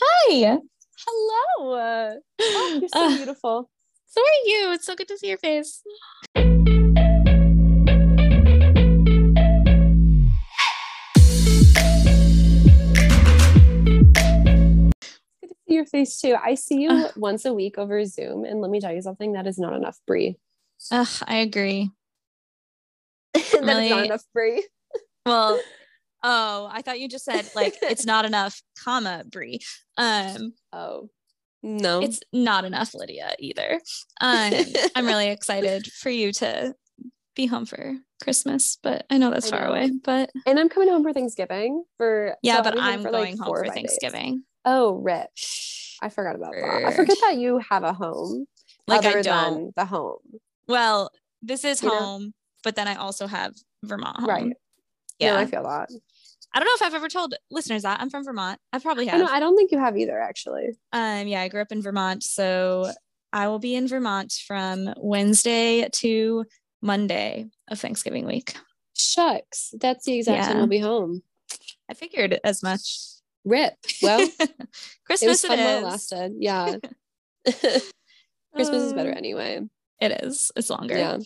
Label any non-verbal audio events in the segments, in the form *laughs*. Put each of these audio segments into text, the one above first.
Hi. Hello. Oh, you're so Uh, beautiful. So are you. It's so good to see your face. Good to see your face too. I see you Uh. once a week over Zoom, and let me tell you something. That is not enough, Brie. Ugh, I agree. *laughs* that is not enough, Brie. Well, oh, I thought you just said like it's *laughs* not enough, comma, Brie. Um, Oh no, it's not enough, Lydia, either. Um, *laughs* I'm really excited for you to be home for Christmas, but I know that's I far know. away. But and I'm coming home for Thanksgiving. For yeah, so but I'm for, going like, home for five days. Thanksgiving. Oh, rip! I forgot about that. I forget that you have a home. Like I don't. the home. Well, this is You know? home, but then I also have Vermont home. Right. Yeah. No, I feel that. I don't know if I've ever told listeners that I'm from Vermont. I probably have. know. I don't think you have either, actually. um, yeah, I grew up in Vermont, so I will be in Vermont from Wednesday to Monday of Thanksgiving week. Shucks, that's the exact time I'll be home. I figured as much. Rip. Well, *laughs* Christmas it was fun while it is. lasted. Yeah. *laughs* Christmas is better Uh, anyway. It is. It's longer. Yeah.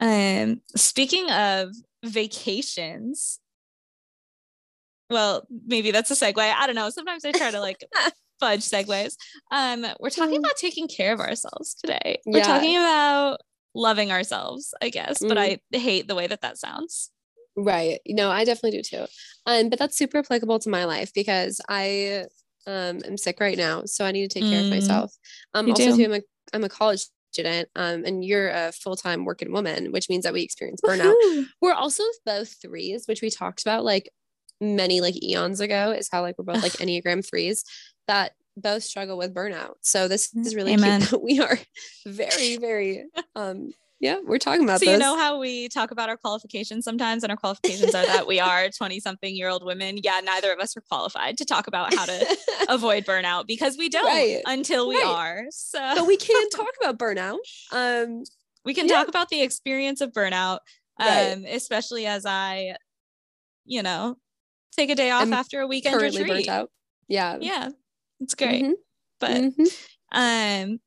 Um, speaking of vacations, well, maybe that's a segue. I don't know. Sometimes I try to like *laughs* fudge segues. Um, we're talking Mm. about taking care of ourselves today. We're Yeah. talking about loving ourselves, I guess, but Mm. I hate the way that that sounds. Right. No, I definitely do too. Um, but that's super applicable to my life because I um am sick right now, so I need to take care of Mm, myself. Um, you also do. too, I'm a I'm a college student. Um, and you're a full time working woman, which means that we experience burnout. Woohoo. We're also both threes, which we talked about like many like eons ago. Is how like we're both like Enneagram threes that both struggle with burnout. So this is really Amen. cute *laughs* that we are very very um yeah we're talking about So this. you know how we talk about our qualifications sometimes, and our qualifications are that we are *laughs* 20 something year old women. Yeah, neither of us are qualified to talk about how to *laughs* avoid burnout because we don't Right. until we Right. are. So but we can talk about burnout. Um, we can Yeah. talk about the experience of burnout, Right. um, especially as I, you know, take a day off I'm after a weekend currently retreat. burnt out. Yeah. Yeah, it's great. Mhm, But mhm. um,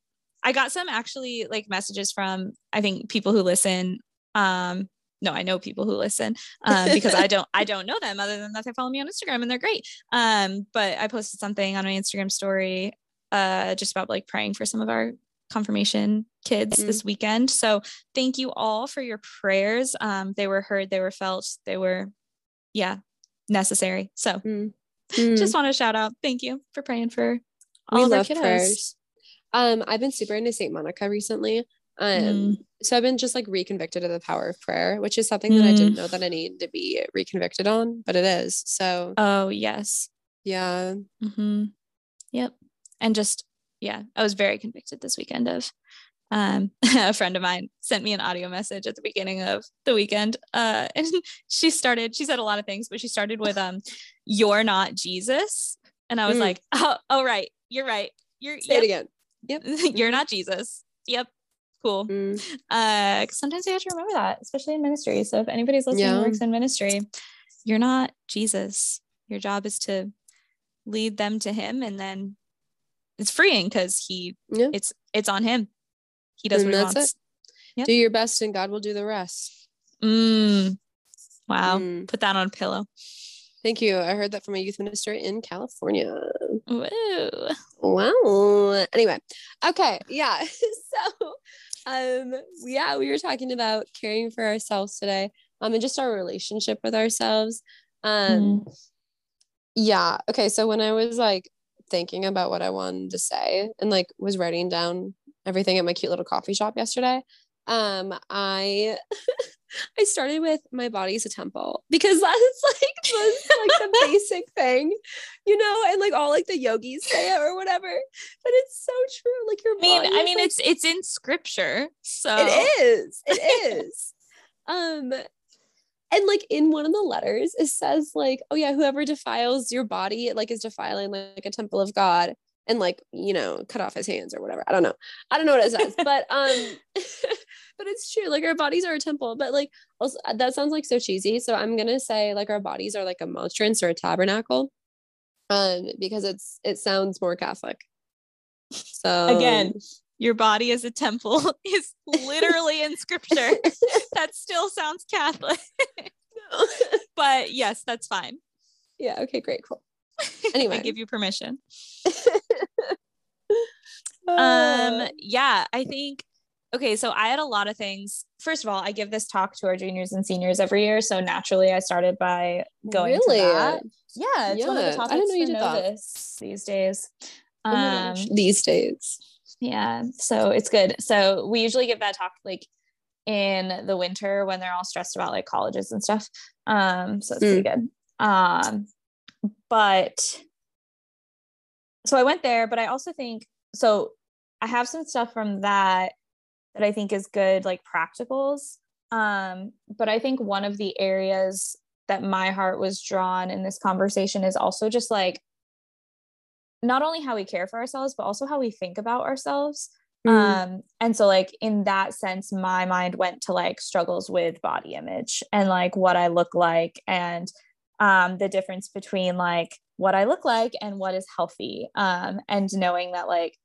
I got some actually like messages from I think people who listen. Um, no, I know people who listen um, because I don't I don't know them other than that they follow me on Instagram and they're great. Um, but I posted something on my Instagram story uh just about like praying for some of our confirmation kids Mm. this weekend. So thank you all for your prayers. Um, they were heard, they were felt, they were yeah, necessary. So Mm. just want to shout out. Thank you for praying for all we of our love kiddos. prayers. Um, I've been super into Saint Monica recently. Um, Mm. so I've been just like reconvicted of the power of prayer, which is something that I didn't know that I needed to be reconvicted on, but it is. So Oh yes. yeah. hmm Yep. And just yeah, I was very convicted this weekend of um *laughs* a friend of mine sent me an audio message at the beginning of the weekend. Uh *laughs* and she started, she said a lot of things, but she started with um you're not Jesus. And I was Mm. like, *laughs* oh, oh right, you're right. You're Say it again. yep. you're not Jesus. Yep. Cool. Mm. Uh sometimes you have to remember that, especially in ministry. So if anybody's listening Yeah. who works in ministry, you're not Jesus. Your job is to lead them to him and then it's freeing because he Yeah. it's it's on him. He does And what he wants. Yep. Do your best and God will do the rest. Mm. Wow. Mm. Put that on a pillow. Thank you. I heard that from a youth minister in California. Woo. Wow. Anyway, okay, yeah. *laughs* so, um, yeah, we were talking about caring for ourselves today, um, and just our relationship with ourselves. Um, yeah. Okay. So when I was like thinking about what I wanted to say and like was writing down everything at my cute little coffee shop yesterday, um, I *laughs* I started with my body's a temple because *laughs* that's like the, like the *laughs* basic thing, you know, and like all like the yogis say it or whatever. But it's so true. Like your I mean, body I mean like, it's it's in scripture. So it is. It is. um and like in one of the letters it says like oh yeah whoever defiles your body like is defiling like a temple of god and like you know cut off his hands or whatever i don't know i don't know what it says but um *laughs* but it's true like our bodies are a temple but like also that sounds like so cheesy so i'm gonna say like our bodies are like a monstrance or a tabernacle um, because it's it sounds more Catholic. So Again, your body as a temple *laughs* is literally in scripture. *laughs* that still sounds Catholic. but yes, that's fine. yeah. Okay. Great. Cool. Anyway. I give you permission. *laughs* Um, yeah, I think okay, so I had a lot of things. First of all, I give this talk to our juniors and seniors every year. So naturally I started by going Really? to that. Yeah, it's one of Yeah, the I didn't know you did that. Novus these days. oh Um, these days. yeah, so it's good. So we usually give that talk like in the winter when they're all stressed about like colleges and stuff. Um, so it's pretty good. Um, but so I went there, but I also think so I have some stuff from that that I think is good, like practicals. Um, but I think one of the areas that my heart was drawn in this conversation is also just like not only how we care for ourselves, but also how we think about ourselves. Mm. Um, and so like in that sense, my mind went to like struggles with body image and like what I look like and um the difference between like what I look like and what is healthy. Um, and knowing that like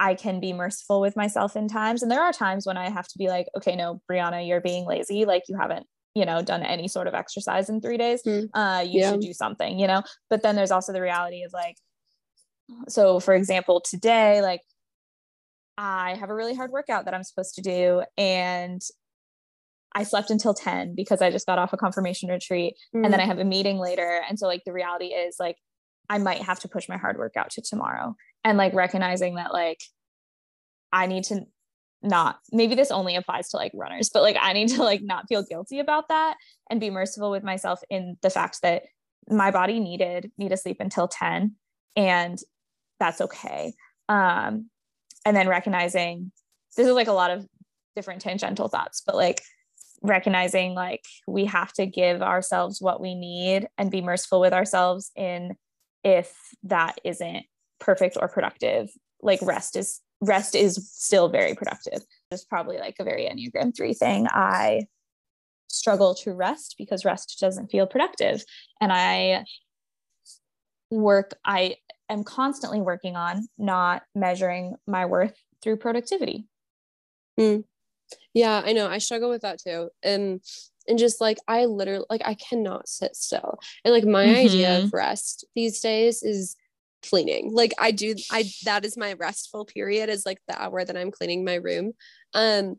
I can be merciful with myself in times. And there are times when I have to be like, okay, no, Brianna, you're being lazy. Like you haven't, you know, done any sort of exercise in three days. Mm. Uh, you Yeah. should do something, you know? But then there's also the reality of like, so for example, today, like I have a really hard workout that I'm supposed to do. And I slept until 10 because I just got off a confirmation retreat and Mm. then I have a meeting later. And so like the reality is like I might have to push my hard work out to tomorrow. And like recognizing that like I need to not maybe this only applies to like runners, but like I need to like not feel guilty about that and be merciful with myself in the fact that my body needed me to sleep until 10 and that's okay. Um and then recognizing this is like a lot of different tangential thoughts, but like recognizing like we have to give ourselves what we need and be merciful with ourselves in if that isn't perfect or productive like rest is rest is still very productive. It's probably like a very enneagram 3 thing. I struggle to rest because rest doesn't feel productive. And i work i am constantly working on not measuring my worth through productivity. Hmm. Yeah, I know. I struggle with that too. And and just like I literally like I cannot sit still. And like my idea of rest these days is cleaning. Like I do I that is my restful period is like the hour that I'm cleaning my room. Um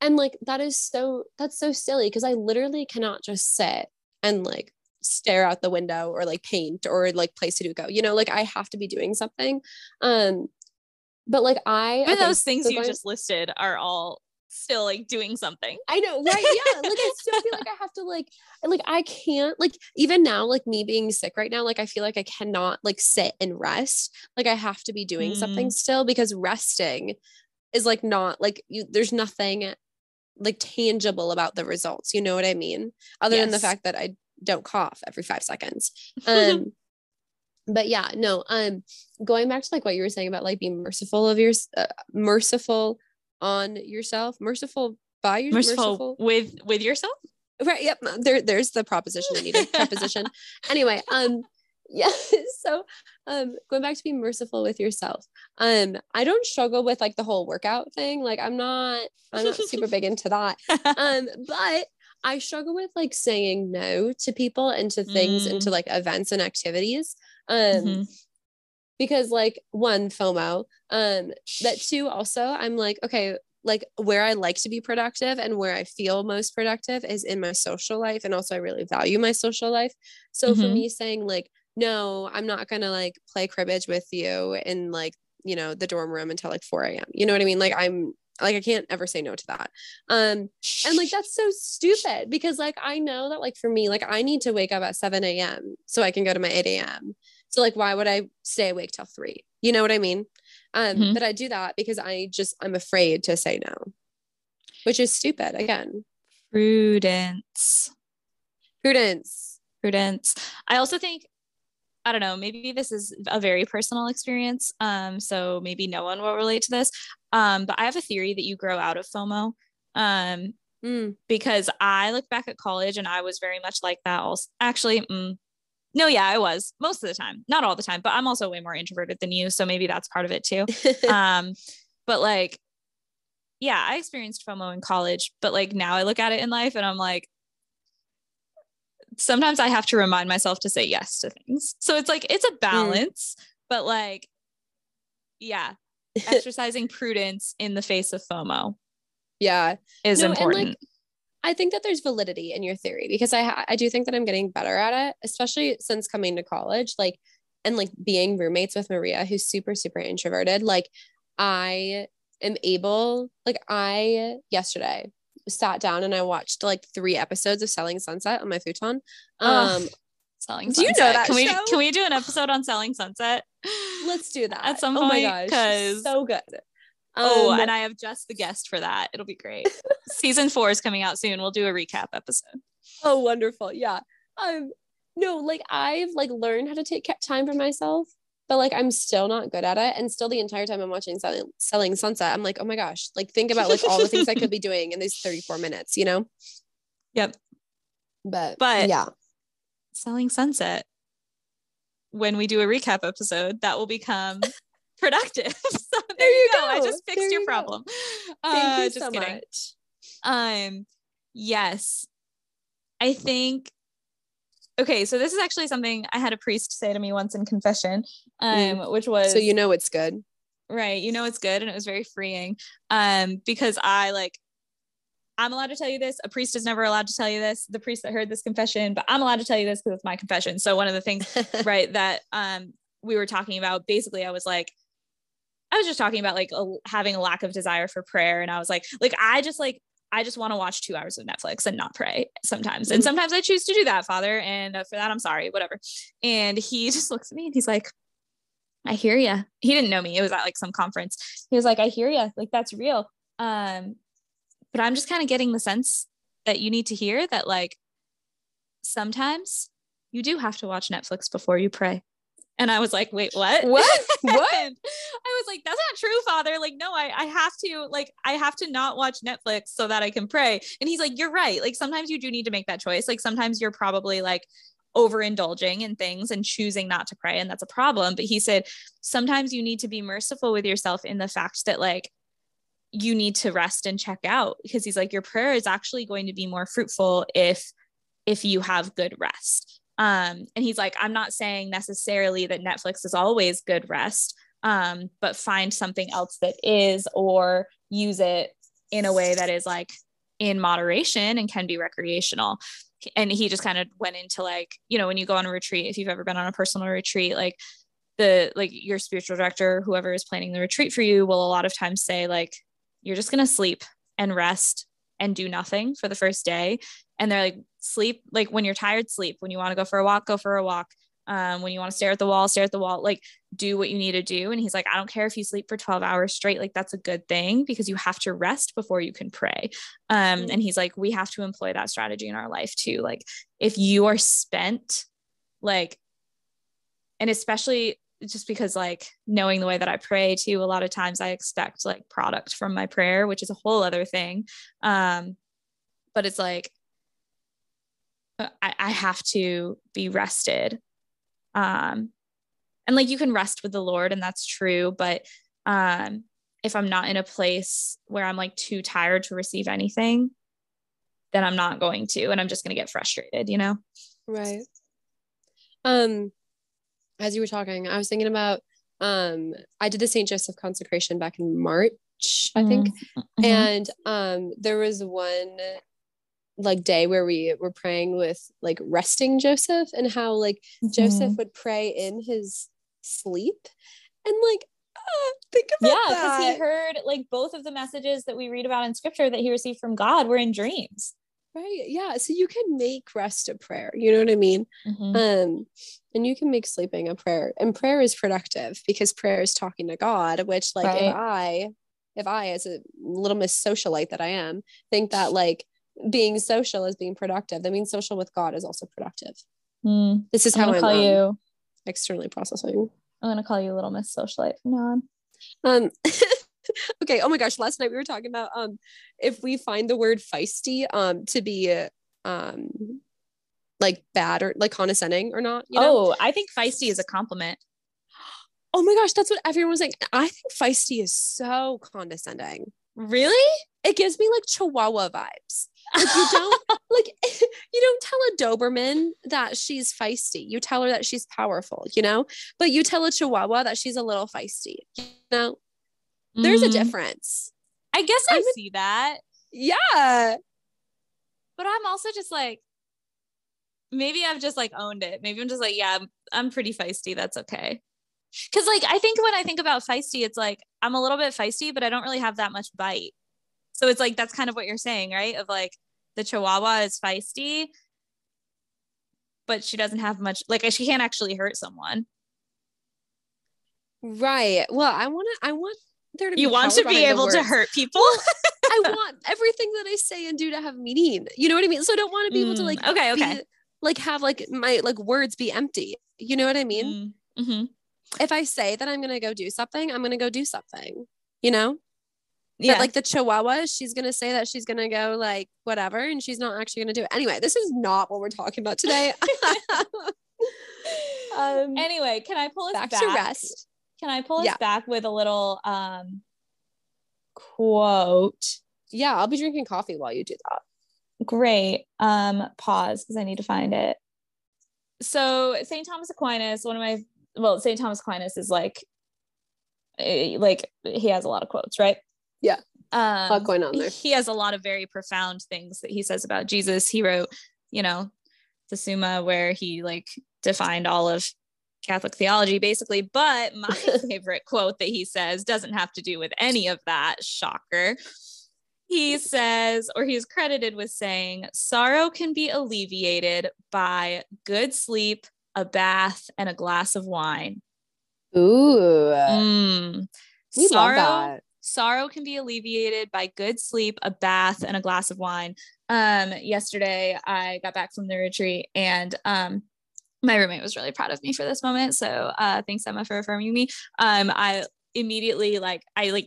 and like that is so that's so silly because I literally cannot just sit and like stare out the window or like paint or like play Sudoku. You know, like I have to be doing something. Um but like I even okay, those things so you going- just listed are all still like doing something I know, right? Yeah. Like I still feel like I have to like like I can't like even now, like me being sick right now, like I feel like I cannot like sit and rest. Like I have to be doing something still because resting is like not like you there's nothing like tangible about the results. You know what I mean? Other than the fact that I don't cough every five seconds. *laughs* Um but yeah, no, um going back to like what you were saying about like being merciful of your uh, merciful on yourself, merciful by yourself, merciful, with with yourself? Right yep there there's the proposition i needed *laughs* preposition. Anyway um *laughs* yeah *laughs* so um going back to be merciful with yourself um i don't struggle with like the whole workout thing like i'm not i'm not super big into that. Um but i struggle with like saying no to people and to things and to like events and activities. Um Mhm. Because like one FOMO, um, that two also I'm like, okay, like where I like to be productive and where I feel most productive is in my social life. And also I really value my social life. So for Mhm. me saying like, no, I'm not gonna like play cribbage with you in like, you know, the dorm room until like 4 a.m. You know what I mean? Like I'm like I can't ever say no to that. Um and like that's so stupid because like I know that like for me, like I need to wake up at 7 a.m. so I can go to my 8 a.m. So like why would I stay awake till three? You know what I mean? Um, Mhm. but I do that because I just I'm afraid to say no, which is stupid again. prudence Prudence. prudence i also think i don't know maybe this is a very personal experience um so maybe no one will relate to this um but i have a theory that you grow out of fomo um Mm, because i look back at college and i was very much like that also actually mm, no, yeah, I was most of the time, not all the time, but I'm also way more introverted than you. So maybe that's part of it too. *laughs* um, but like, yeah, I experienced FOMO in college, but like now I look at it in life and I'm like, sometimes I have to remind myself to say yes to things. So it's like, it's a Mm. balance, but like, yeah, *laughs* exercising prudence in the face of FOMO yeah. is No, and, like, important. I think that there's validity in your theory because I ha- I do think that I'm getting better at it, especially since coming to college, like and like being roommates with Maria, who's super super introverted. Like I am able, like I yesterday sat down and I watched like three episodes of Selling Sunset on my futon. Um, Ugh, selling do you know sunset. that can we can we do an episode on selling sunset let's do that at some Oh my point gosh, because so good. Oh Um, and i have just the guest for that it'll be great *laughs* season four is coming out soon we'll do a recap episode Oh, wonderful. Yeah. Um, no, like I've like learned how to take time for myself, but like I'm still not good at it. And still the entire time I'm watching selling, selling sunset, I'm like, oh my gosh, like think about like all the things I could be *laughs* doing in these 34 minutes, you know? Yep. But But- yeah. selling sunset when we do a recap episode that will become productive *laughs* so there, you go. i just fixed There your you go. problem *laughs* Thank Uh, you just so kidding. much. Um, yes. I think okay, so this is actually something I had a priest say to me once in confession, um, which was Mm. So you know it's good. right, you know it's good, and it was very freeing. Um, because I like I'm allowed to tell you this. A priest is never allowed to tell you this. The priest that heard this confession, but I'm allowed to tell you this because it's my confession. So one of the things *laughs* right that um we were talking about basically i was like i was just talking about like a, having a lack of desire for prayer and i was like like i just like i just want to watch two hours of netflix and not pray sometimes and Mhm. sometimes i choose to do that father and for that i'm sorry whatever. And he *laughs* just looks at me and he's like i hear you he didn't know me it was at like some conference. He was like i hear you like that's real. Um but i'm just kind of getting the sense that you need to hear that like sometimes you do have to watch netflix before you pray and I was like, wait, what? What? *laughs* What? I was like, that's not true, father. Like, no, I, I have to, like, I have to not watch Netflix so that I can pray. And he's like, you're right. Like, sometimes you do need to make that choice. Like, sometimes you're probably like overindulging in things and choosing not to pray. And that's a problem. But he said, sometimes you need to be merciful with yourself in the fact that, like, you need to rest and check out because he's like, your prayer is actually going to be more fruitful if if you have good rest um, and he's like, I'm not saying necessarily that Netflix is always good rest, um, but find something else that is, or use it in a way that is like in moderation and can be recreational. And he just kind of went into like, you know, when you go on a retreat, if you've ever been on a personal retreat, like the like your spiritual director, whoever is planning the retreat for you, will a lot of times say, like, you're just gonna sleep and rest and do nothing for the first day. And they're like, sleep like when you're tired sleep. When you want to go for a walk go for a walk. Um, when you want to stare at the wall stare at the wall. Like do what you need to do. And he's like i don't care if you sleep for 12 hours straight. Like that's a good thing because you have to rest before you can pray. Um, Mm. and he's like we have to employ that strategy in our life too. Like if you are spent like and especially just because like knowing the way that i pray too a lot of times i expect like product from my prayer which is a whole other thing. Um, but it's like I, I have to be rested. Um, and like you can rest with the Lord, and that's true. But um, if I'm not in a place where I'm like too tired to receive anything, then I'm not going to, and I'm just going to get frustrated, you know? Right. Um, as you were talking, I was thinking about um, I did the St. Joseph consecration back in March, I think. Mhm. And um, there was one like day where we were praying with like resting Joseph and how like Joseph Mhm. would pray in his sleep. And like, uh, think about yeah, because he heard like both of the messages that we read about in scripture that he received from God were in dreams. right. Yeah. So you can make rest a prayer. You know what I mean? Um, and you can make sleeping a prayer. And prayer is productive because prayer is talking to God, which like if I if I as a little miss socialite that I am, think that *sighs* like being social is being productive, that means social with God is also productive. Mm. This is I'm how I'm call you. externally processing. I'm gonna call you a Little Miss Socialite from now on. Um *laughs* okay, oh my gosh, last night we were talking about um if we find the word feisty um to be uh, um like bad or like condescending or not. You know? Oh, I think feisty is a compliment. *gasps* Oh my gosh, that's what everyone was saying. I think feisty is so condescending. Really? It gives me like Chihuahua vibes. Like you *laughs* don't like *laughs* you don't tell a Doberman that she's feisty. You tell her that she's powerful, you know? But you tell a Chihuahua that she's a little feisty. You know? There's a Mm, difference. I guess I I'm a- see that. Yeah. but I'm also just like, maybe I've just like owned it. Maybe I'm just like, yeah, I'm, I'm pretty feisty. That's okay. Cause like, I think when I think about feisty, it's like, I'm a little bit feisty, but I don't really have that much bite. So it's like, that's kind of what you're saying, right? Of like, the Chihuahua is feisty, but she doesn't have much, like, she can't actually hurt someone. Right. Well, I want to I want there to be You want to be able to hurt people. I *laughs* want everything that I say and do to have meaning. You know what I mean? So I don't want to be able to Mm, like okay, be- okay. like have like my like words be empty. You know what I mean? Mm, mhm. If I say that I'm gonna go do something, I'm gonna go do something. You know? Yeah. But like the Chihuahua, she's gonna say that she's gonna go like whatever, and she's not actually gonna do it. Anyway, this is not what we're talking about today. *laughs* *laughs* um, anyway, can I pull us back back, to rest. Can I pull us Yeah. back with a little um quote? Yeah, I'll be drinking coffee while you do that. Great. Um, pause because I need to find it. So St. Thomas Aquinas, one of my well, St. Thomas Aquinas is like eh, like he has a lot of quotes, right? Yeah. Um, lot going on there. He has a lot of very profound things that he says about Jesus. He wrote, you know, the Summa where he like defined all of Catholic theology basically. But my *laughs* favorite quote that he says doesn't have to do with any of that. Shocker. He says, or he's credited with saying, sorrow can be alleviated by good sleep, a bath, and a glass of wine. Ooh, Mm. we sorrow, love that. Sorrow can be alleviated by good sleep, a bath, and a glass of wine. Um, yesterday I got back from the retreat and um my roommate was really proud of me for this moment. So uh thanks Emma for affirming me. Um I immediately like I like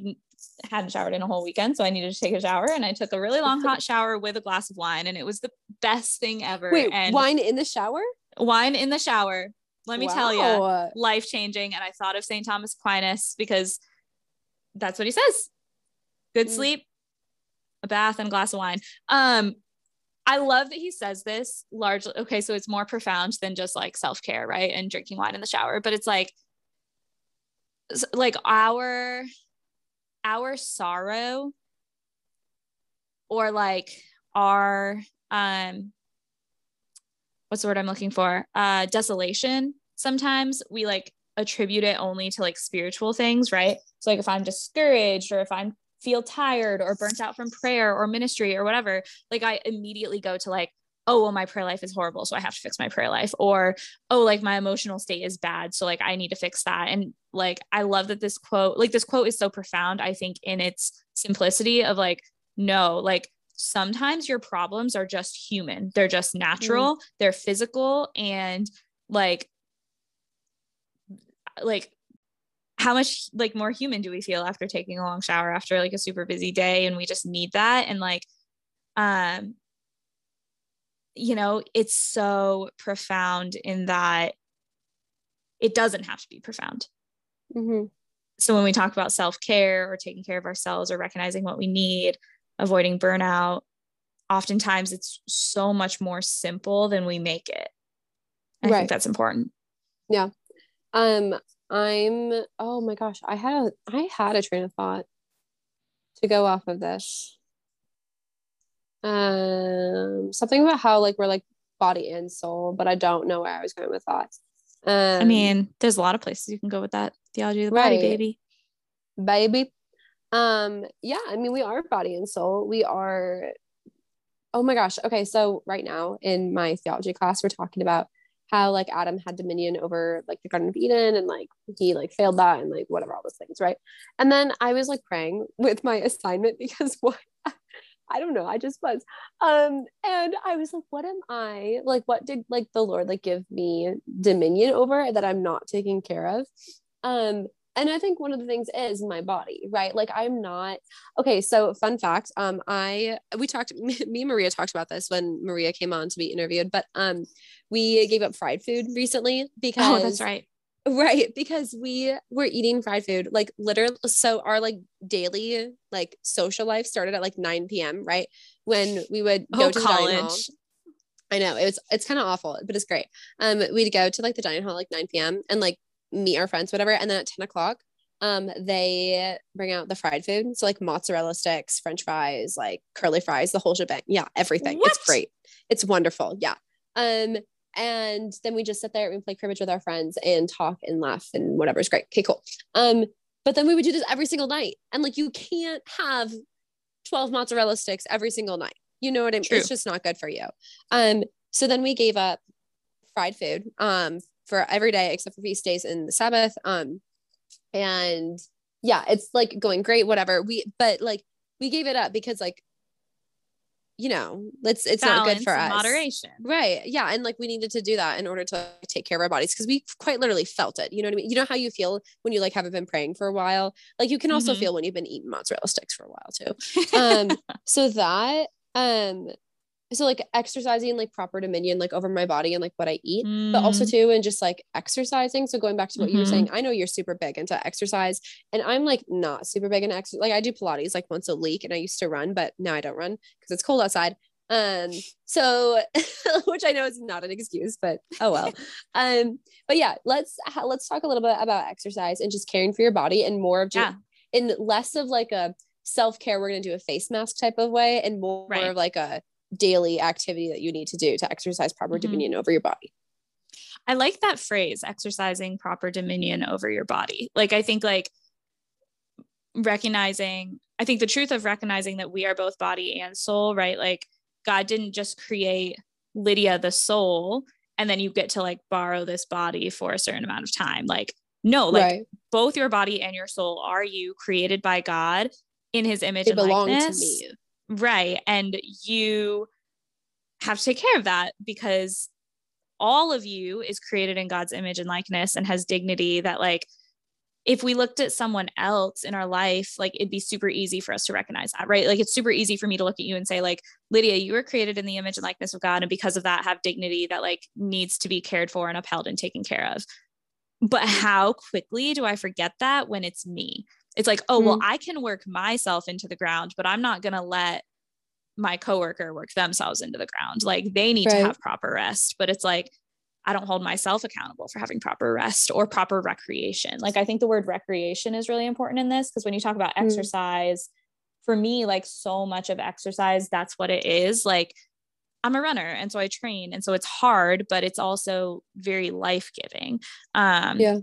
hadn't showered in a whole weekend, so I needed to take a shower and I took a really long hot shower with a glass of wine and it was the best thing ever. Wait, and wine in the shower? wine in the shower. Let me tell you life changing. And I thought of St. Thomas Aquinas because that's what he says. Good Mm. sleep, a bath, and a glass of wine. Um, I love that he says this largely. Okay, so it's more profound than just like self care, right? And drinking wine in the shower, but it's like, like our, our sorrow, or like our um what's the word I'm looking for? Uh desolation. Sometimes we like attribute it only to like spiritual things, right? So like if I'm discouraged or if I'm feel tired or burnt out from prayer or ministry or whatever, like I immediately go to like, oh, well, my prayer life is horrible. So I have to fix my prayer life. Or, oh, like my emotional state is bad. So like I need to fix that. And like I love that this quote, like this quote is so profound, I think, in its simplicity of like, no, like sometimes your problems are just human. They're just mm. natural, they're physical, and like like how much like more human do we feel after taking a long shower after like a super busy day and we just need that? And like um you know it's so profound in that it doesn't have to be profound. Mhm. so when we talk about self-care or taking care of ourselves or recognizing what we need avoiding burnout oftentimes it's so much more simple than we make it. I Right. think that's important Um, I'm. Oh my gosh, I had a I had a train of thought to go off of this. Um, something about how like we're like body and soul, but I don't know where I was going with that. Um, i mean there's a lot of places you can go with that theology of the body Right. baby baby. Um, yeah, I mean, we are body and soul. We are. Oh my gosh. Okay, so right now in my theology class, we're talking about how like Adam had dominion over like the Garden of Eden and like he like failed that and like whatever all those things, right? And then I was like praying *laughs* with my assignment because *laughs* what I don't know, I just was. Um, and I was like, what am I like? What did like the Lord like give me dominion over that I'm not taking care of? Um, and I think one of the things is my body, right? Like I'm not okay. So fun fact, um, I we talked, *laughs* me and Maria talked about this when Maria came on to be interviewed, but um, we gave up fried food recently because oh, that's right. Right, because we were eating fried food like literally. So our like daily like social life started at like 9 p.m. Right when we would go oh, to college. I know it was it's kind of awful, but it's great. Um, we'd go to like the dining hall like 9 p.m. and like meet our friends, whatever. And then at 10 o'clock, um, they bring out the fried food. So like mozzarella sticks, French fries, like curly fries, the whole shebang. Yeah, everything. What? It's great. It's wonderful. Yeah. Um, and then we just sit there and play cribbage with our friends and talk and laugh and whatever is great. Okay, cool. Um, but then we would do this every single night. And like you can't have 12 mozzarella sticks every single night. You know what I mean? True. It's just not good for you. Um, so then we gave up fried food um for every day except for feast days and the Sabbath. Um, and yeah, it's like going great, whatever. We but like we gave it up because like you know, it's it's Balance not good for us. Moderation. Right. Yeah. And like we needed to do that in order to take care of our bodies because we quite literally felt it. You know what I mean? You know how you feel when you like haven't been praying for a while? Like you can also mm-hmm. feel when you've been eating mozzarella sticks for a while too. Um, *laughs* so that um so like exercising like proper dominion like over my body and like what i eat mm. but also mm. too and just like exercising so going back to what mm-hmm. you were saying mm-hmm. i know you're super big into exercise and i'm like not super big into exercise like i do pilates like once a week and i used to run but now i don't run because it's cold outside um so *laughs* which i know is not an excuse but oh well *laughs* um but yeah let's let's talk a little bit about exercise and just caring for your body and more of just yeah. in less of like a self-care we're going to do a face mask type of way and more, right. more of like a daily activity that you need to do to exercise proper mm-hmm. dominion over your body. I like that phrase, exercising proper dominion over your body. Like, I think, like, recognizing, I think the truth of recognizing that we are both body and soul, right? Like, God didn't just create Lydia, the soul, and then you get to like borrow this body for a certain amount of time. Like, no, like right. both your body and your soul are you created by God in his image they and belong likeness. to me. Right. And you have to take care of that because all of you is created in God's image and likeness and has dignity that, like, if we looked at someone else in our life, like it'd be super easy for us to recognize that, right? Like it's super easy for me to look at you and say, like, Lydia, you were created in the image and likeness of God. And because of that, have dignity that like needs to be cared for and upheld and taken care of. But how quickly do I forget that when it's me? It's like, oh, mm-hmm. well, I can work myself into the ground, but I'm not going to let my coworker work themselves into the ground. Like they need right. to have proper rest, but it's like, I don't hold myself accountable for having proper rest or proper recreation. Like I think the word recreation is really important in this because when you talk about mm. exercise, for me, like so much of exercise, that's what it is. Like I'm a runner and so I train. And so it's hard, but it's also very life giving. Um, yeah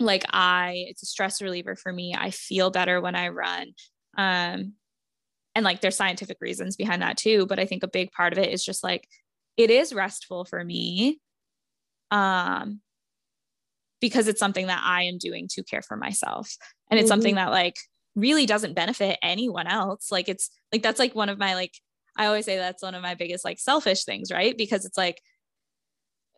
like I it's a stress reliever for me. I feel better when I run. Um and like there's scientific reasons behind that too, but I think a big part of it is just like it is restful for me. Um because it's something that I am doing to care for myself. And it's mm-hmm. something that like really doesn't benefit anyone else. Like it's like that's like one of my like I always say that's one of my biggest like selfish things, right? Because it's like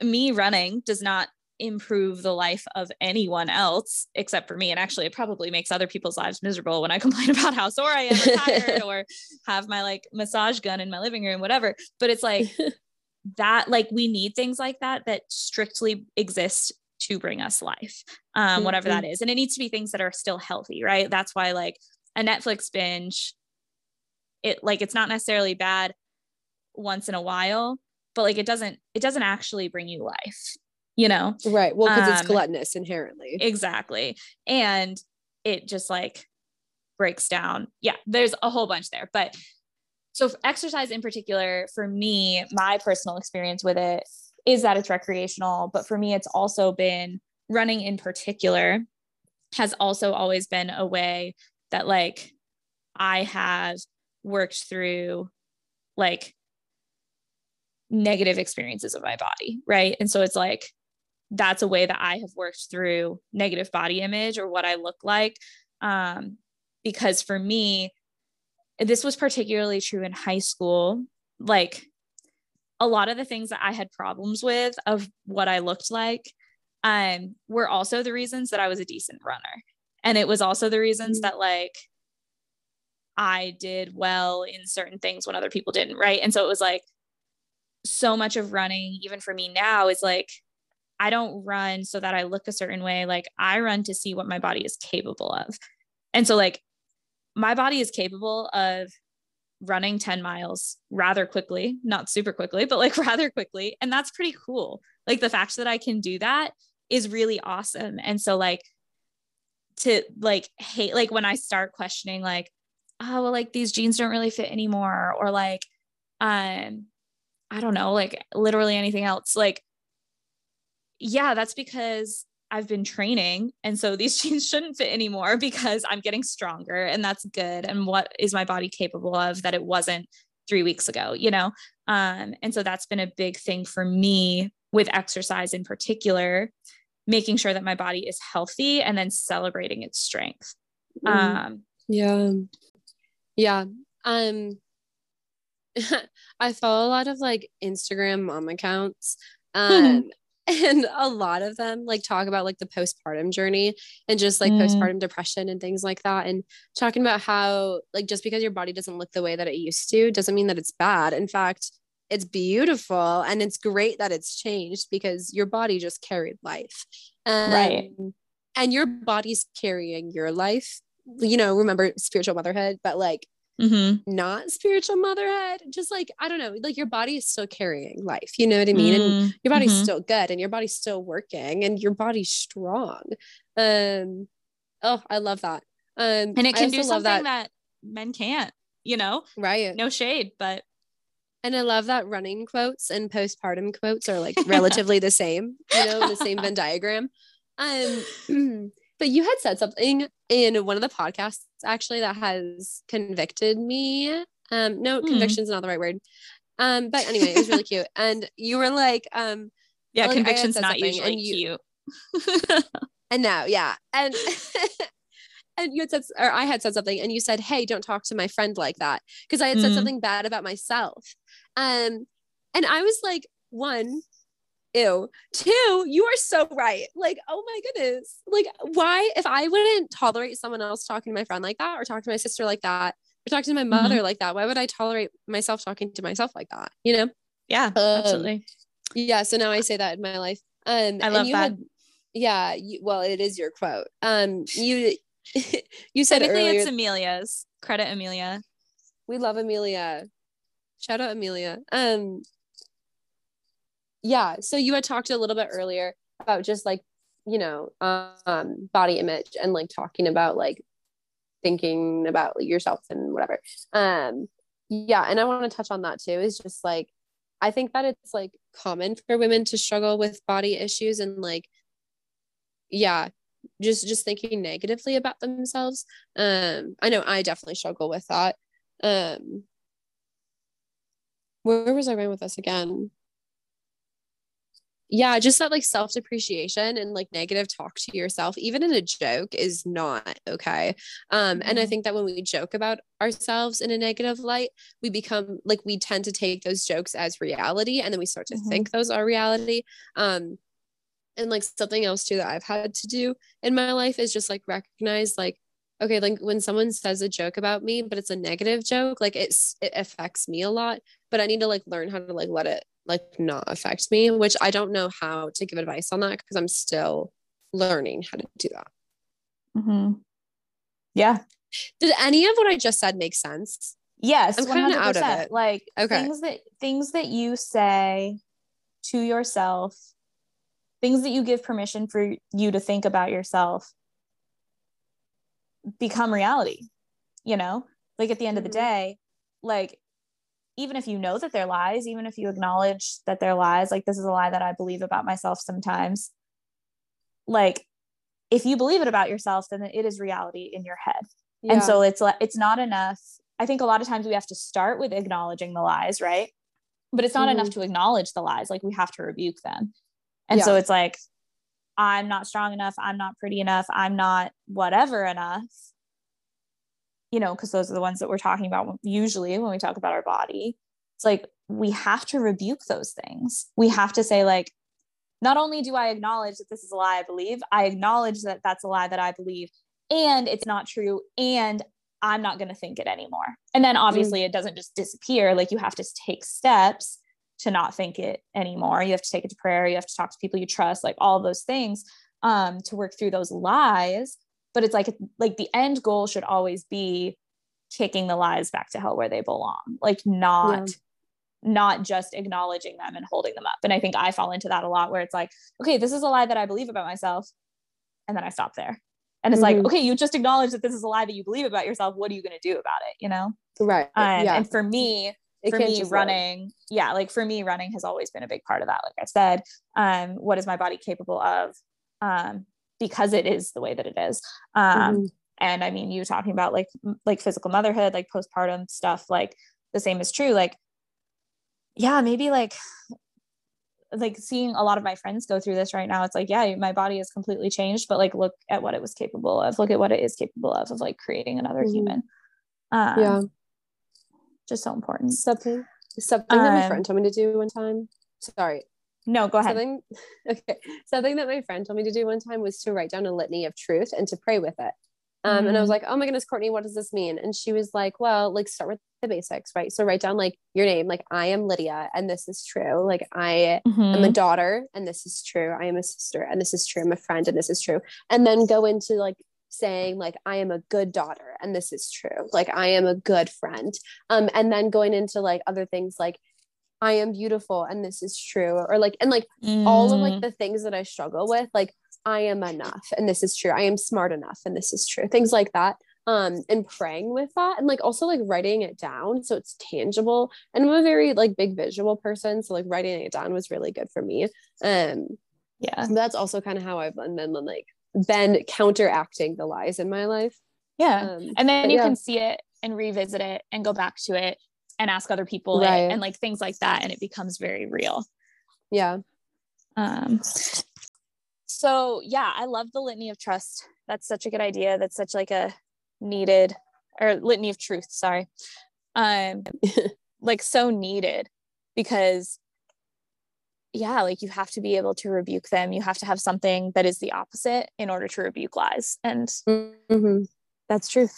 me running does not improve the life of anyone else except for me. And actually, it probably makes other people's lives miserable when I *laughs* complain about how sore I am or tired or have my like massage gun in my living room, whatever. But it's like *laughs* that, like, we need things like that that strictly exist to bring us life, um, mm-hmm. whatever that is. And it needs to be things that are still healthy, right? That's why, like, a Netflix binge, it like, it's not necessarily bad once in a while but like it doesn't it doesn't actually bring you life you know? Right. Well, because um, it's gluttonous inherently. Exactly. And it just like breaks down. Yeah, there's a whole bunch there. But so exercise in particular, for me, my personal experience with it is that it's recreational. But for me, it's also been running in particular has also always been a way that like I have worked through like negative experiences of my body. Right. And so it's like that's a way that I have worked through negative body image or what I look like. Um, because for me, this was particularly true in high school. Like a lot of the things that I had problems with of what I looked like um, were also the reasons that I was a decent runner. And it was also the reasons Mhm. that like I did well in certain things when other people didn't, right? And so it was like so much of running, even for me now, is like I don't run so that I look a certain way. Like I run to see what my body is capable of. And so, like, my body is capable of running 10 miles rather quickly, not super quickly, but like *laughs* rather quickly. And that's pretty cool. Like, the fact that I can do that is really awesome. And so, like, to like hate, like, when I start questioning, like, oh, well, like these jeans don't really fit anymore, or like, um, I don't know, like literally anything else, like, yeah, that's because I've been training. And so these *laughs* jeans shouldn't fit anymore because I'm getting stronger and that's good. And what is my body capable of that it wasn't three weeks ago, you know? Um, and so that's been a big thing for me with exercise in particular, making sure that my body is healthy and then celebrating its strength. Mhm. Um, Yeah. Yeah. Um *laughs* I follow a lot of like Instagram mom accounts. *laughs* Um *laughs* and a lot of them like talk about like the postpartum journey and just like Mm. postpartum depression and things like that and talking about how like just because your body doesn't look the way that it used to doesn't mean that it's bad. In fact, it's beautiful and it's great that it's changed because your body just carried life. Right. Um, And your body's carrying your life you know, remember spiritual motherhood, but like mhm. not spiritual motherhood, just like, I don't know, like your body is still carrying life. You know what I mean? And Mm, your body's mhm. still good and your body's still working and your body's strong. Um, oh, I love that. Um, and it can do something that men can't, you know, right. no shade, but And I love that running quotes and postpartum quotes are like relatively the same, you know, the same Venn *laughs* diagram. Um, *clears throat* but you had said something in one of the podcasts actually that has convicted me. Um, no, Hmm. conviction's not the right word. Um, but anyway, it was really cute. *laughs* And you were like, um, yeah, Like, I conviction's not usually and you- cute. *laughs* and now, yeah. And *laughs* and you had said or I had said something and you said, Hey, don't talk to my friend like that. Because I had said Mhm. something bad about myself. Um, and I was like, one, ew. Two, you are so right. Like, oh my goodness. Like, why if I wouldn't tolerate someone else talking to my friend like that, or talk to my sister like that, or talk to my mother like that, why would I tolerate myself talking to myself like that? You know? yeah, Um, absolutely. Yeah. So now I say that in my life. Um, I and love you that. Had, yeah. You, well, it is your quote. Um, you *laughs* you said Technically, earlier it's Amelia's. Credit Amelia. we love Amelia. Shout out Amelia. Um, yeah. So you had talked a little bit earlier about just like you know um body image and like talking about like thinking about yourself and whatever. Um, yeah, and I want to touch on that too. Is just like I think that it's like common for women to struggle with body issues and like yeah, just just thinking negatively about themselves. Um, I know I definitely struggle with that. Um, where was I going with this again? Yeah, just that like self depreciation and like negative talk to yourself, even in a joke, is not okay. Um, and I Mhm. think that when we joke about ourselves in a negative light, we become like we tend to take those jokes as reality, and then we start to Mhm. think those are reality. Um, and like something else too that I've had to do in my life is just like recognize like okay like when someone says a joke about me but it's a negative joke like it's it affects me a lot but I need to like learn how to like let it like not affect me which I don't know how to give advice on that because I'm still learning how to do that. Mm-hmm. Yeah. Did any of what I just said make sense? Yes. I'm kinda out of it. Like Okay. things that things that you say to yourself, things that you give permission for you to think about yourself become reality. You know, like at the end of the Mhm. day, like even if you know that they're lies, even if you acknowledge that they're lies, like this is a lie that I believe about myself sometimes. Like if you believe it about yourself, then it is reality in your head. Yeah. And so it's like it's not enough. I think a lot of times we have to start with acknowledging the lies, right? But it's not enough mm-hmm. to acknowledge the lies. Like we have to rebuke them. And so it's like, I'm not strong enough. I'm not pretty enough. I'm not whatever enough. You know, because those are the ones that we're talking about usually when we talk about our body. It's like we have to rebuke those things. We have to say, like, not only do I acknowledge that this is a lie I believe, I acknowledge that that's a lie that I believe. and it's not true and i'm not going to think it anymore and then obviously mm. it doesn't just disappear like you have to take steps to not think it anymore you have to take it to prayer you have to talk to people you trust like all those things um to work through those lies but it's like like the end goal should always be kicking the lies back to hell where they belong like not yeah. not just acknowledging them and holding them up and i think i fall into that a lot where it's like okay this is a lie that i believe about myself and then i stop there and it's mm-hmm. like okay you just acknowledge that this is a lie that you believe about yourself what are you going to do about it you know right um, yeah. and for me it for me running live. yeah like for me running has always been a big part of that like i said um what is my body capable of um because it is the way that it is. Um mm-hmm. and i mean you talking about like like physical motherhood like postpartum stuff like the same is true. Like yeah maybe like like seeing a lot of my friends go through this right now it's like yeah my body has completely changed but like look at what it was capable of. Look at what it is capable of of like creating another mm-hmm. human. Um, yeah. just so important. Something something um, that my friend told me to do one time. Sorry no go ahead something *laughs* okay something that my friend told me to do one time was to write down a litany of truth and to pray with it um, mm-hmm. And I was mm-hmm. like, oh my goodness, Courtney, what does this mean? And she was like, well, like start with the basics, right? So write down like your name, like I am Lydia, and this is true. Like I mm-hmm. am a mm-hmm. daughter, and this is true. I am a sister, and this is true. I'm a friend, and this is true. And then go into like saying like I am a good daughter, and this is true. Like I am a good friend. Um, and then going into like other things like I am beautiful, and this is true, or like and like mm. all of like mm. the things that I struggle with, like I am enough and this is true. I am smart enough and this is true. Things like that. Um, and praying with that and like also like writing it down so it's tangible. And I'm a very like big visual person. So like writing it down was really good for me. Um yeah, that's also kind of how I've been then like been counteracting the lies in my life. Yeah. Um, and then you yeah. can see it and revisit it and go back to it and ask other people right. it, and like things like that. And it becomes very real. Yeah. Um, so yeah i love the litany of trust that's such a good idea that's such like a needed or litany of truth sorry um *laughs* like so needed because yeah like you have to be able to rebuke them you have to have something that is the opposite in order to rebuke lies and mm-hmm. that's truth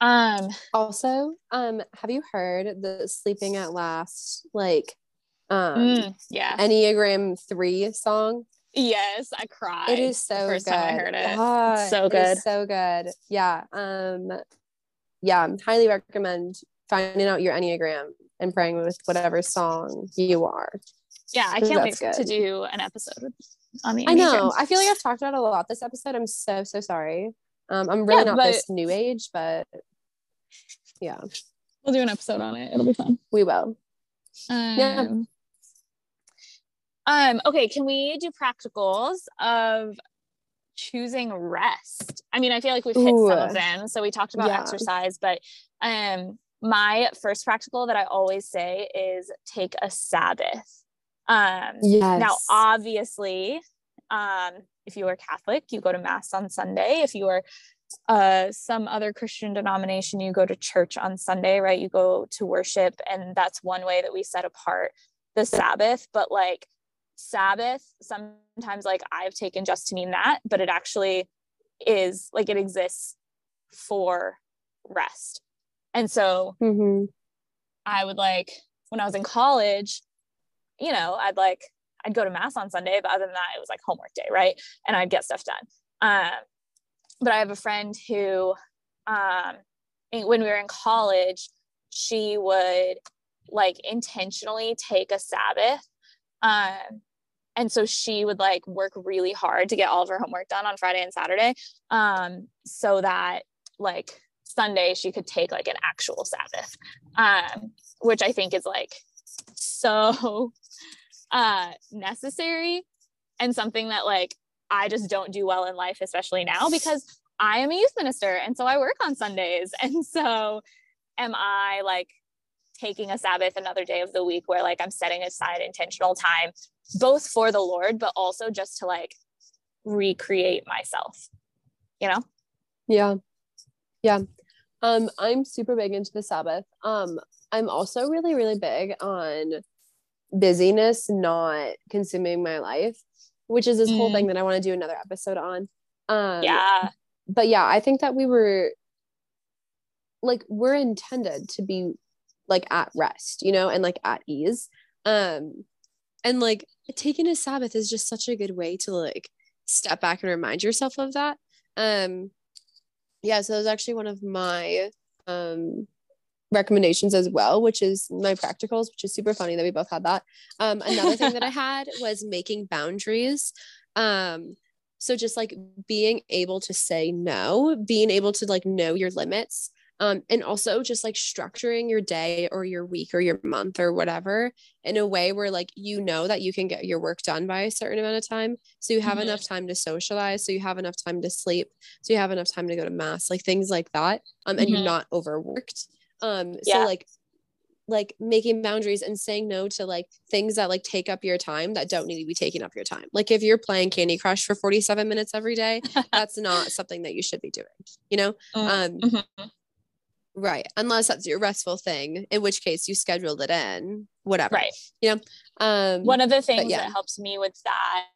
um also um have you heard the sleeping at last like um mm, yeah enneagram 3 song Yes, I cried. It is so first good. time I heard it. So good. so good. Yeah. Um yeah, highly recommend finding out your Enneagram and praying with whatever song you are. Yeah, I can't wait good. to do an episode on the Enneagram. I know. I feel like I've talked about it a lot this episode. I'm so so sorry. Um I'm really yeah, not this new age, but yeah. We'll do an episode on it. It'll be fun. We will. Um, yeah. Um, okay, can we do practicals of choosing rest? I mean, I feel like we've hit Ooh. some of them. So we talked about yeah. exercise, but um my first practical that I always say is take a Sabbath. Um yes. now obviously, um, if you are Catholic, you go to mass on Sunday. If you are uh, some other Christian denomination, you go to church on Sunday, right? You go to worship, and that's one way that we set apart the Sabbath. But like Sabbath, sometimes like I've taken just to mean that, but it actually is like it exists for rest. And so mm-hmm. I would like when I was in college, you know, I'd like I'd go to mass on Sunday, but other than that, it was like homework day, right? And I'd get stuff done. Um, but I have a friend who, um, when we were in college, she would like intentionally take a Sabbath um, and so she would like work really hard to get all of her homework done on Friday and Saturday um, so that like Sunday she could take like an actual Sabbath, um, which I think is like so uh, necessary and something that like I just don't do well in life, especially now because I am a youth minister and so I work on Sundays. *laughs* And so am I like taking a Sabbath another day of the week where like I'm setting aside intentional time both for the Lord, but also just to like recreate myself, you know? Yeah. Yeah. Um, I'm super big into the Sabbath. Um, I'm also really, really big on busyness not consuming my life, which is this mm. whole thing that I want to do another episode on. Um, yeah. but yeah, I think that we were like we're intended to be like at rest, you know, and like at ease. Um and like taking a Sabbath is just such a good way to like step back and remind yourself of that. Um yeah, so that was actually one of my um recommendations as well, which is my practicals, which is super funny that we both had that. Um, another thing that I *laughs* had was making boundaries. Um, so just like being able to say no, being able to like know your limits. Um, and also just like structuring your day or your week or your month or whatever in a way where like you know that you can get your work done by a certain amount of time so you have mm-hmm. enough time to socialize so you have enough time to sleep so you have enough time to go to mass like things like that um, and mm-hmm. you're not overworked um so yeah. like like making boundaries and saying no to like things that like take up your time that don't need to be taking up your time. Like if you're playing Candy Crush for 47 minutes every day, *laughs* that's not something that you should be doing, you know? Mm, um mm-hmm. right. Unless that's your restful thing, in which case you scheduled it in, whatever. Right. You know? Um one of the things yeah. that helps me with that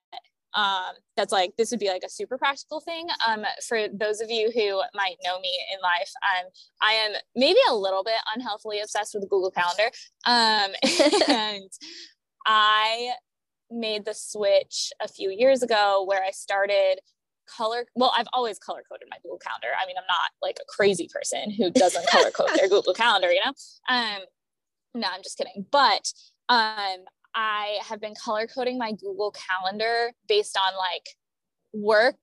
um, that's like this would be like a super practical thing um, for those of you who might know me in life um, i am maybe a little bit unhealthily obsessed with google calendar um, *laughs* and i made the switch a few years ago where i started color well i've always color coded my google calendar. I mean i'm not like a crazy person who doesn't color code their *laughs* google calendar you know? Um no i'm just kidding. But um I have been color coding my Google Calendar based on like work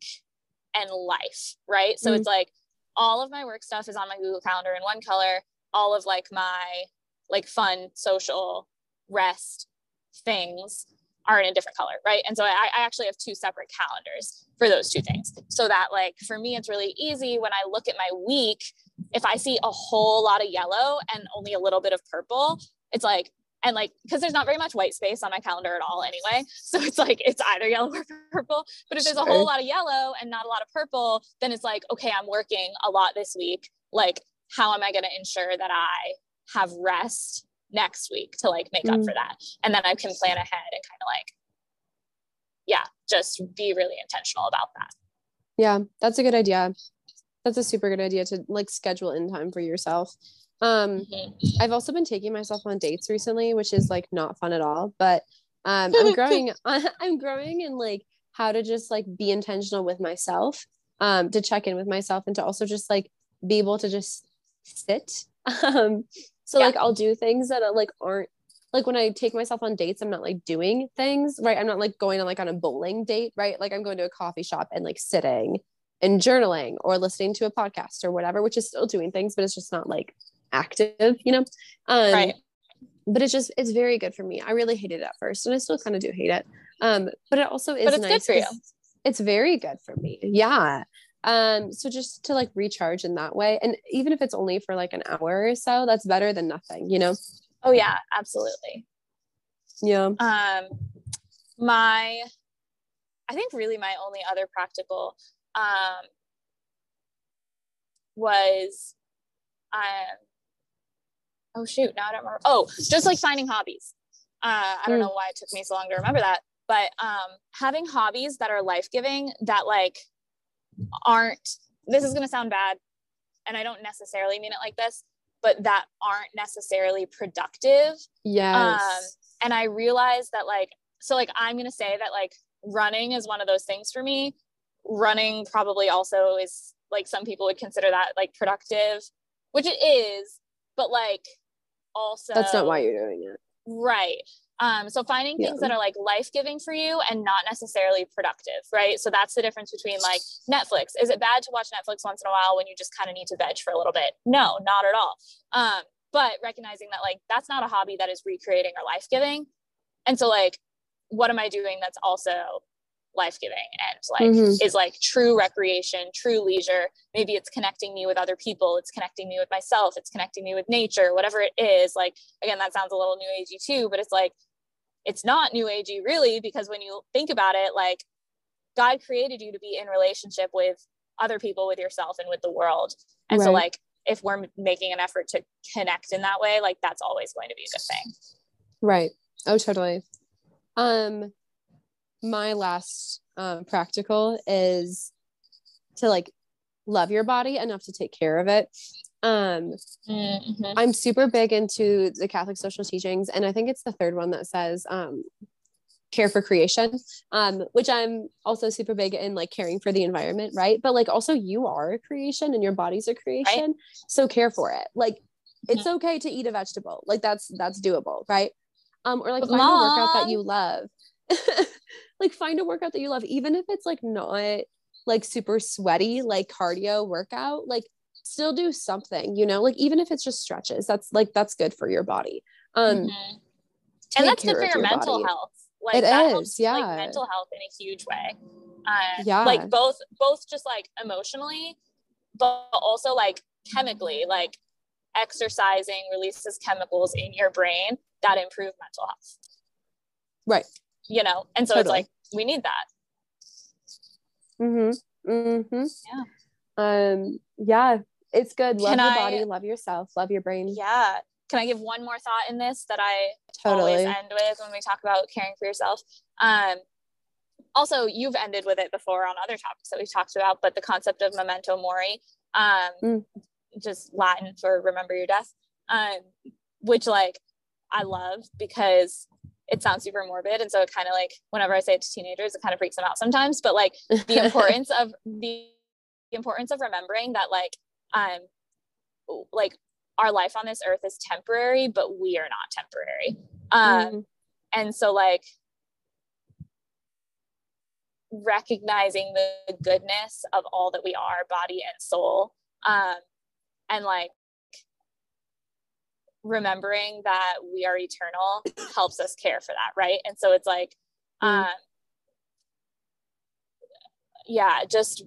and life, right? So mm-hmm. it's like all of my work stuff is on my Google Calendar in one color, all of like my like fun, social, rest things are in a different color, right? And so I, I actually have two separate calendars for those two things. So that like for me, it's really easy when I look at my week. If I see a whole lot of yellow and only a little bit of purple, it's like, and like because there's not very much white space on my calendar at all anyway. *laughs* So it's like it's either yellow or purple. But if there's a whole lot of yellow and not a lot of purple then it's like okay i'm working a lot this week. Like how am i going to ensure that i have rest next week to like make mm. up for that? And then i can plan ahead and kind of like yeah just be really intentional about that. Yeah that's a good idea. That's a super good idea to like schedule in time for yourself um, mm-hmm. I've also been taking myself on dates recently, which is like not fun at all. But um, I'm *laughs* growing. *laughs* I'm growing in like how to just like be intentional with myself, um, to check in with myself, and to also just like be able to just sit. *laughs* Um, so yeah. like I'll do things that are, like aren't like when I take myself on dates, I'm not like doing things, right? I'm not like going on like on a bowling date, right? Like I'm going to a coffee shop and like sitting and journaling or listening to a podcast or whatever, which is still doing things, but it's just not like active, you know? Um, right. But it's just, it's very good for me. I really hated it at first and I still kind of do hate it. Um, but it also is but it's nice good for you. It's very good for me. Yeah. Um, so just to like recharge in that way. And even if it's only for like an hour or so, that's better than nothing, you know? Oh yeah, absolutely. Yeah. Um, my, I think really my only other practical um, was um, oh shoot, now I don't remember. Oh, just like finding hobbies. Uh, I don't mm. know why it took me so long to remember that, but um, having hobbies that are life giving that like aren't. This is gonna sound bad, and I don't necessarily mean it like this, but that aren't necessarily productive. Yes. Um, and I realized that like so like I'm gonna say that like running is one of those things for me. Running probably also is like some people would consider that like productive, which it is, but like also that's not why you're doing it. Right. Um, so finding things yeah. that are like life-giving for you and not necessarily productive right? So that's the difference between like netflix. Is it bad to watch netflix once in a while when you just kind of need to veg for a little bit? No not at all. Um, but recognizing that like that's not a hobby that is recreating or life-giving. And so like what am i doing that's also life giving and like mm-hmm. is like true recreation, true leisure. Maybe it's connecting me with other people, it's connecting me with myself, it's connecting me with nature, whatever it is. Like, again, that sounds a little new agey too, but it's like, it's not new agey really, because when you think about it, like, God created you to be in relationship with other people, with yourself, and with the world. And right. so, like, if we're making an effort to connect in that way, like, that's always going to be a good thing. Right. Oh, totally. Um, my last um, practical is to like love your body enough to take care of it. Um, Mhm. I'm super big into the Catholic social teachings, and I think it's the third one that says um, care for creation, um, which I'm also super big in like caring for the environment, right? But like also you are a creation and your body's a creation, so care for it. Like it's Mm-hmm. okay to eat a vegetable, like that's that's doable, right? Um, or like But find a workout that you love. *laughs* like find a workout that you love, even if it's like not like super sweaty, like cardio workout, like still do something, you know, like even if it's just stretches, that's like that's good for your body. Um Mhm. and that's good for your, mental body. health. Like It that is, helps, yeah. like mental health in a huge way. Uh, Yeah. like both both just like emotionally, but also like chemically, like exercising releases chemicals in your brain that improve mental health. Right. You know, and so it's like we need that. Mm-hmm. Mm-hmm. Yeah. Um, yeah, it's good. Love Can your I- body, love yourself, love your brain. Yeah. Can I give one more thought in this that I totally. always end with when we talk about caring for yourself. Um, also, you've ended with it before on other topics that we've talked about, but the concept of memento mori, um, Mm. just Latin for remember your death, um, which like I love because it sounds super morbid. And so it kind of like, whenever I say it to teenagers, it kind of freaks them out sometimes, but like *laughs* the importance of the, the importance of remembering that like, um, like our life on this earth is temporary, but we are not temporary. Um, Mhm. and so like recognizing the goodness of all that we are body and soul um and like remembering that we are eternal helps us care for that right and so it's like Mm. um yeah just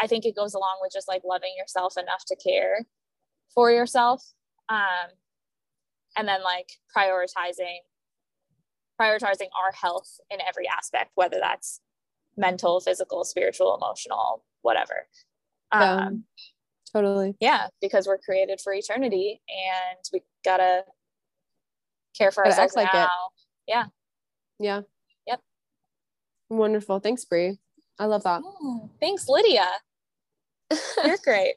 i think it goes along with just like loving yourself enough to care for yourself um and then like prioritizing prioritizing our health in every aspect whether that's mental physical spiritual emotional whatever Yeah. um Totally. yeah because we're created for eternity and we gotta care for Gotta ourselves like it. now Yeah. Yeah. Yep. Wonderful. Thanks, Brie. I love that. Oh, thanks lydia *laughs* you're great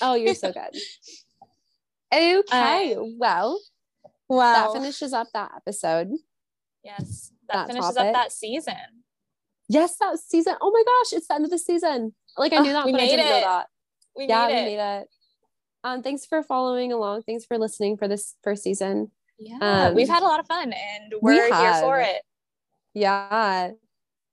oh, you're so good. *laughs* Okay. Um, well, wow that finishes up that episode. yes that, that finishes topic. up that season Yes, that season. Oh my gosh, it's the end of the season. Like I knew that, we but I didn't know that. We yeah, made we it made it. Um, thanks for following along. Thanks for listening for this first season. yeah Um, we've had a lot of fun and we we're here for it Yeah.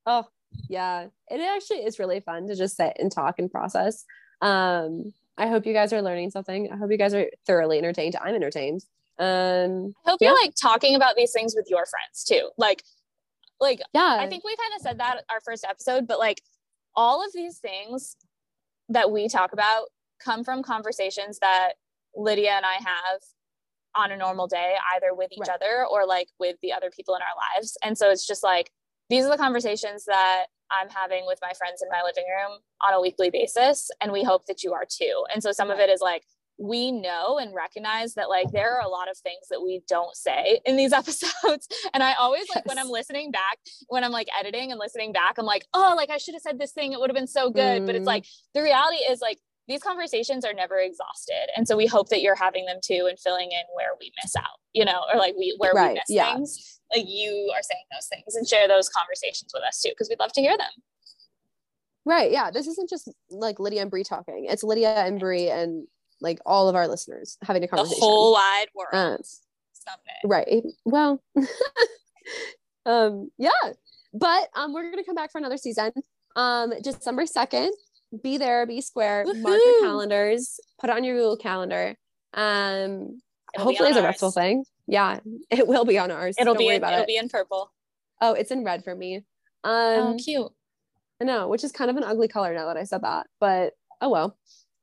Oh, yeah. It actually is really fun to just sit and talk and process. Um, I hope you guys are learning something. I hope you guys are thoroughly entertained. I'm entertained. Um, I hope Yeah. you're like talking about these things with your friends too. Like, like yeah. I think we kind of said that our first episode, but like all of these things that we talk about come from conversations that Lydia and I have on a normal day, either with each Right. other or like with the other people in our lives. And so it's just like these are the conversations that I'm having with my friends in my living room on a weekly basis. And we hope that you are too. And so some of it is like, we know and recognize that like there are a lot of things that we don't say in these *laughs* episodes and i always like when i'm listening back when i'm like editing and listening back i'm like oh like i should have said this thing it would have been so good but it's Mm. like the reality is like these conversations are never exhausted and so we hope that you're having them too and filling in where we miss out you know or like we where we miss yeah. things like you are saying those things and share those conversations with us too because we'd love to hear them right. Yeah. This isn't just like Lydia and Brie talking. It's Lydia and Brie and like all of our listeners having a conversation. the whole wide world. Someday right. Well *laughs* um yeah. But um we're gonna come back for another season. Um december 2nd be there be square mark your calendars put it on your google calendar. Um It'll hopefully it's a restful thing. Yeah *laughs* it will be on ours. It'll Don't be in, it'll it. be in purple. Oh it's in red for me. Oh um cute. I know which is kind of an ugly color now that i said that but oh well.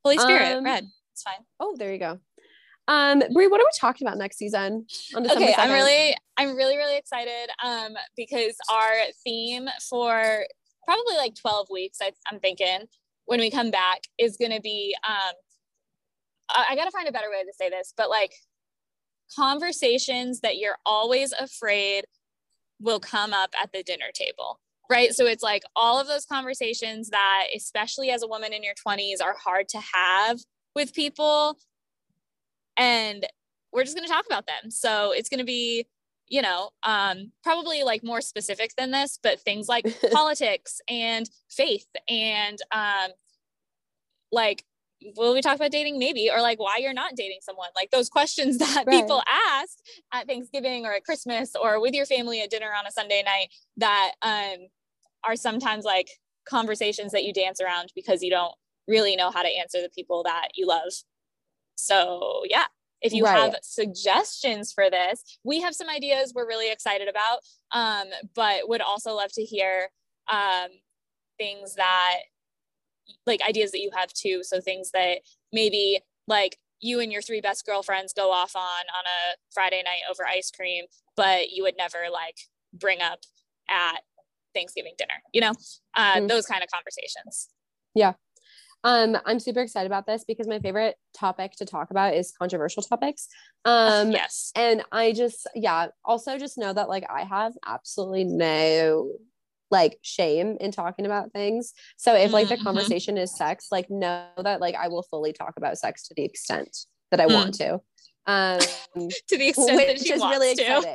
Holy spirit Um, red it's fine. Oh there you go. Um brie what are we talking about next season okay i'm really i'm really really excited um because our theme for probably like 12 weeks I, i'm thinking when we come back is going to be um I, I gotta find a better way to say this but like conversations that you're always afraid will come up at the dinner table right? So it's like all of those conversations that especially as a woman in your 20s are hard to have with people and we're just going to talk about them. So it's going to be you know um probably like more specific than this but things like *laughs* politics and faith and um like will we talk about dating? Maybe or like why you're not dating someone? Like those questions *laughs* that right. people ask at thanksgiving or at christmas or with your family at dinner on a sunday night that um are sometimes like conversations that you dance around because you don't really know how to answer the people that you love so yeah if you right. have suggestions for this we have some ideas we're really excited about um but would also love to hear um things that like ideas that you have too. So things that maybe like you and your three best girlfriends go off on on a Friday night over ice cream, but you would never like bring up at Thanksgiving dinner, you know, uh, mm-hmm. those kind of conversations. Yeah. Um, I'm super excited about this because my favorite topic to talk about is controversial topics. Um, yes. And I just, yeah, also just know that like I have absolutely no like shame in talking about things. So if like the mm-hmm. conversation is sex, like know that like I will fully talk about sex to the extent that I mm. want to. Um *laughs* to the extent which that she is wants really exciting.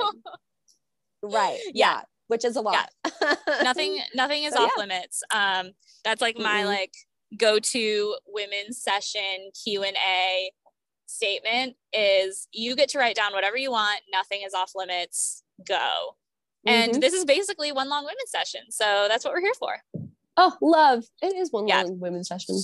*laughs* right. Yeah. yeah. Which is a lot. Yeah. nothing *laughs* nothing is so, off yeah. limits. Um that's like my mm-hmm. like go-to women's session Q&A statement is you get to write down whatever you want, nothing is off limits. Go. And mm-hmm. this is basically one long women's session. So that's what we're here for. Oh, love. It is one yeah. long women's session.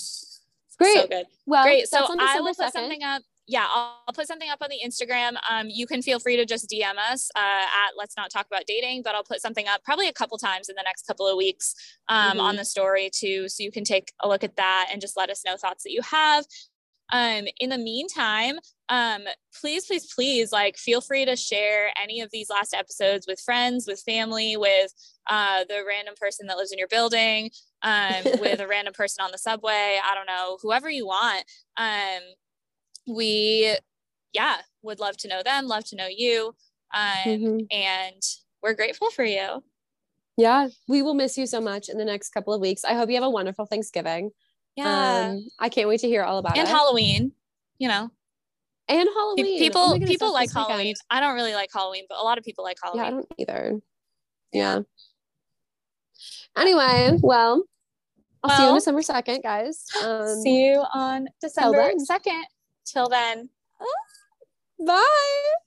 Great. So good. Well, great. So I will put something up. Yeah, I'll, I'll, put something up on the Instagram. Um, you can feel free to just DM us uh, at Let's Not Talk About Dating, but I'll put something up probably a couple times in the next couple of weeks um, mm-hmm. on the story too. So you can take a look at that and just let us know thoughts that you have. Um, in the meantime, um, please, please, please, like, feel free to share any of these last episodes with friends, with family, with uh, the random person that lives in your building, um, *laughs* with a random person on the subway. I don't know, whoever you want. Um, we, yeah, would love to know them, love to know you, um, mm-hmm. and we're grateful for you. Yeah, we will miss you so much in the next couple of weeks. I hope you have a wonderful Thanksgiving. Yeah. Um, I can't wait to hear all about and it. And Halloween, you know. And Halloween. People oh goodness, people like Halloween. Weekend. I don't really like Halloween, but a lot of people like Halloween. Yeah, I don't either. Yeah. Anyway, well, I'll well, see you on December 2nd, guys. *gasps* Um, see you on December 2nd. Till then. Bye.